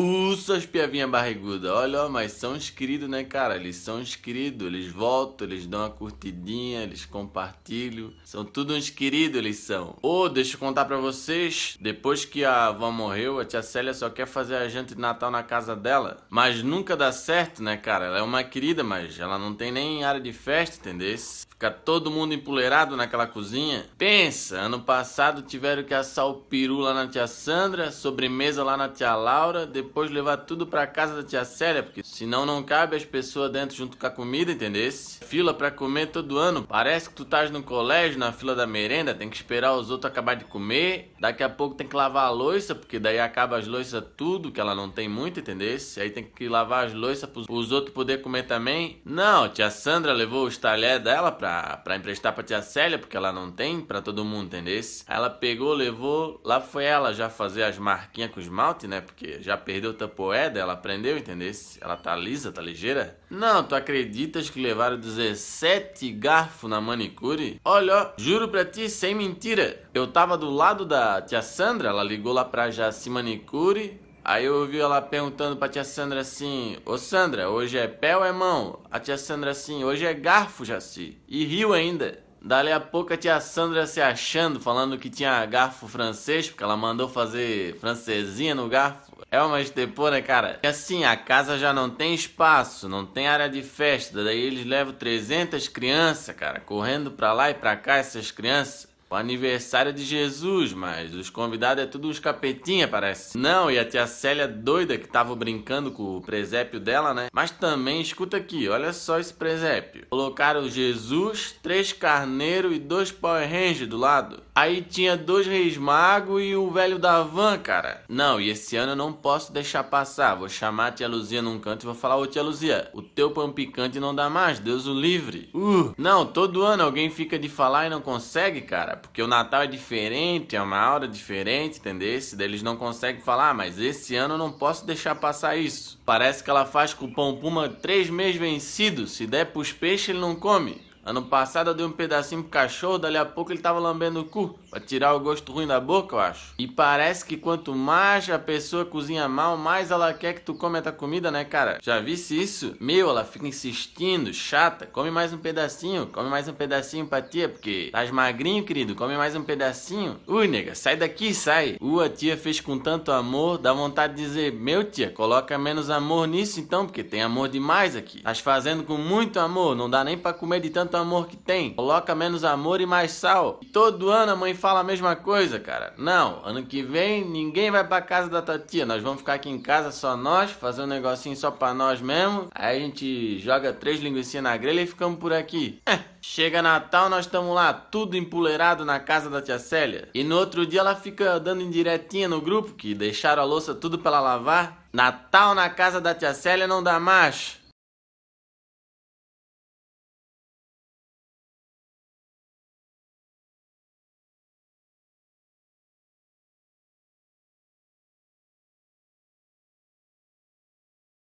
Suas piavinhas barrigudas, olha, mas são os queridos, né, cara? Eles são os queridos, eles voltam, eles dão uma curtidinha, eles compartilham. São tudo uns queridos, eles são. Ô, oh, deixa eu contar pra vocês, depois que a avó morreu, a tia Célia só quer fazer a janta de Natal na casa dela. Mas nunca dá certo, né, cara? Ela é uma querida, mas ela não tem nem área de festa, entendeu? Fica todo mundo empoleirado naquela cozinha. Pensa, ano passado tiveram que assar o peru lá na tia Sandra, sobremesa lá na tia Laura, depois levar tudo pra casa da tia Célia, porque senão não cabe as pessoas dentro junto com a comida, entendesse? Fila pra comer todo ano. Parece que tu estás no colégio, na fila da merenda, tem que esperar os outros acabar de comer. Daqui a pouco tem que lavar a louça, porque daí acaba as louças tudo, que ela não tem muito, entendesse? Aí tem que lavar as louças pros, os outros poder comer também. Não, tia Sandra levou os talheres dela pra, pra emprestar pra tia Célia, porque ela não tem pra todo mundo, entendesse? Aí ela pegou, levou, lá foi ela já fazer as marquinhas com esmalte, né? Porque já perdeu o tapoé dela, aprendeu, entendeu? Ela tá lisa, tá ligeira? Não, tu acreditas que levaram 17 garfos na manicure? Olha, ó, juro pra ti, sem mentira. Eu tava do lado da tia Sandra, ela ligou lá pra Jaci Manicure. Aí eu ouvi ela perguntando pra tia Sandra assim: Ô Sandra, hoje é pé ou é mão? A tia Sandra assim: Hoje é garfo, Jaci. E riu ainda. Dali a pouco a tia Sandra se achando, falando que tinha garfo francês, porque ela mandou fazer francesinha no garfo. É uma estepô, né, cara? E assim, a casa já não tem espaço, não tem área de festa. Daí eles levam 300 crianças, cara, correndo pra lá e pra cá, essas crianças o aniversário de Jesus, mas os convidados é tudo uns capetinha, parece. Não, e a tia Célia doida que tava brincando com o presépio dela, né? Mas também, escuta aqui, olha só esse presépio. Colocaram Jesus, três carneiros e dois Power Rangers do lado. Aí tinha dois reis magos e o velho da van, cara. Não, e esse ano eu não posso deixar passar. Vou chamar a tia Luzia num canto e vou falar, ô tia Luzia, o teu pão picante não dá mais, Deus o livre. Uh, não, todo ano alguém fica de falar e não consegue, cara porque o Natal é diferente, é uma hora diferente, entendeu? Eles não conseguem falar, ah, mas esse ano eu não posso deixar passar isso. Parece que ela faz pão puma três meses vencido, se der pros peixes ele não come. Ano passado eu dei um pedacinho pro cachorro, dali a pouco ele tava lambendo o cu, pra tirar o gosto ruim da boca, eu acho. E parece que quanto mais a pessoa cozinha mal, mais ela quer que tu come a tua comida, né, cara? Já visse isso? Meu, ela fica insistindo, chata, come mais um pedacinho, come mais um pedacinho pra tia, porque tá magrinho, querido, come mais um pedacinho. Ui, nega, sai daqui, sai. Uh, a tia fez com tanto amor, dá vontade de dizer, meu tia, coloca menos amor nisso então, porque tem amor demais aqui. Tás fazendo com muito amor, não dá nem pra comer de tanto tanto amor que tem. Coloca menos amor e mais sal. E todo ano a mãe fala a mesma coisa, cara. Não, ano que vem ninguém vai pra casa da tia. Nós vamos ficar aqui em casa só nós, fazer um negocinho só pra nós mesmo. Aí a gente joga três linguiçinhas na grelha e ficamos por aqui. É. Chega Natal, nós estamos lá, tudo empoleirado na casa da tia Célia. E no outro dia ela fica dando indiretinha no grupo que deixaram a louça tudo pra ela lavar. Natal na casa da tia Célia não dá mais.